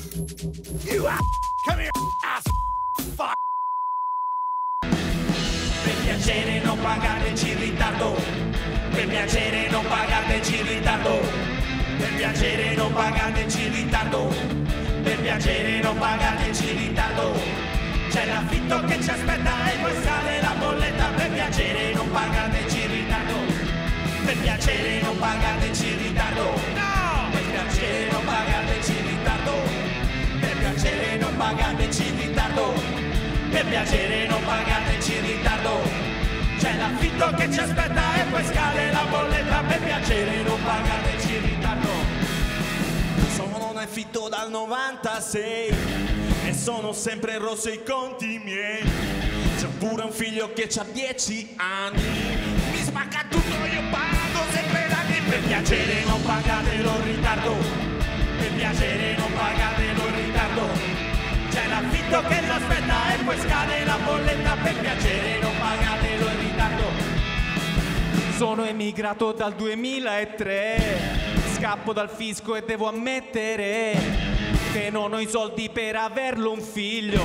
You ass. Come here, ass. Fuck. Per piacere non pagateci in ritardo. Per piacere non pagateci in ritardo. Per piacere non pagateci in ritardo. Per piacere non pagateci in ritardo. C'è l'affitto che ci aspetta e poi sale la bolletta. Per piacere non pagateci in ritardo. Per piacere non pagateci in ritardo. Pagateci in ritardo. Per piacere non pagateci in ritardo. C'è l'affitto che ci aspetta e poi scade la bolletta. Per piacere non pagateci in ritardo. Sono in affitto dal 96 e sono sempre in rosso i conti miei. C'è pure un figlio che ha 10 anni. Mi spacca tutto, io pago sempre da lì. Per piacere non pagatelo in ritardo. Per piacere non pagatelo in ritardo. C'è l'affitto che l'aspetta e poi scade la bolletta. Per piacere non pagatelo in ritardo. Sono emigrato dal 2003, scappo dal fisco e devo ammettere che non ho i soldi per averlo un figlio.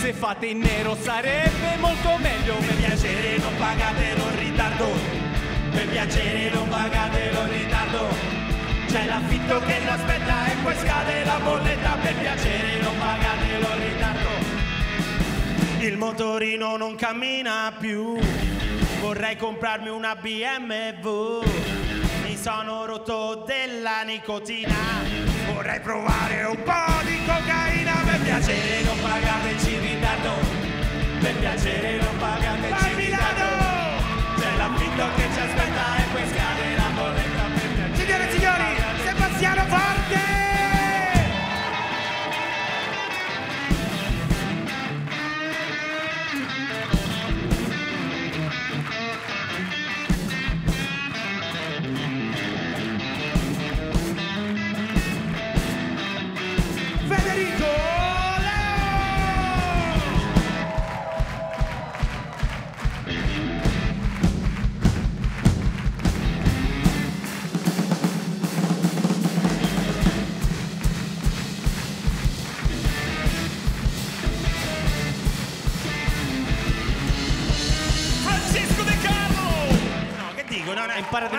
Se fate in nero sarebbe molto meglio. Per piacere non pagatelo in ritardo. Per piacere non pagatelo in ritardo. C'è l'affitto che l'aspetta e poi scade la bolletta. Per piacere non. Il motorino non cammina più. Vorrei comprarmi una BMW. Mi sono rotto della nicotina. Vorrei provare un po' di cocaina. Per piacere non pagateci in ritardo. Per piacere non pagateci in ritardo. C'è l'affitto che ci aspetta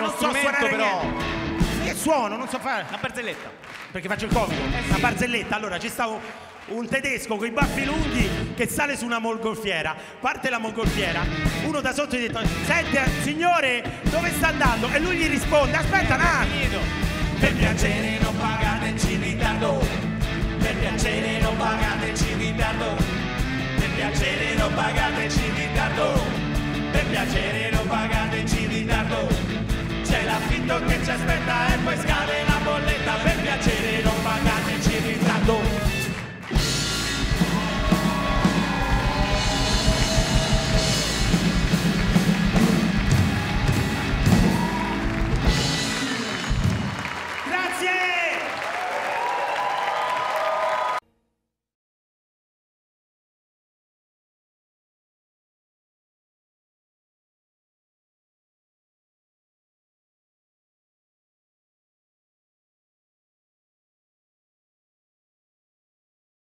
non so strumento, suonare però. Suono? Non so fare. La barzelletta. Perché faccio il comico. Una barzelletta. Allora, ci sta un, tedesco con i baffi lunghi che sale su una mongolfiera. Parte la mongolfiera. Uno da sotto gli ha detto: Senti, signore, dove sta andando? E lui gli risponde: Aspetta, un attimo. Per piacere non pagateci in ritardo. Per piacere non pagateci in ritardo. Per piacere non pagateci in ritardo. Per piacere non pagateci in ritardo. L'affitto che ci aspetta e poi scade la bolletta. Per piacere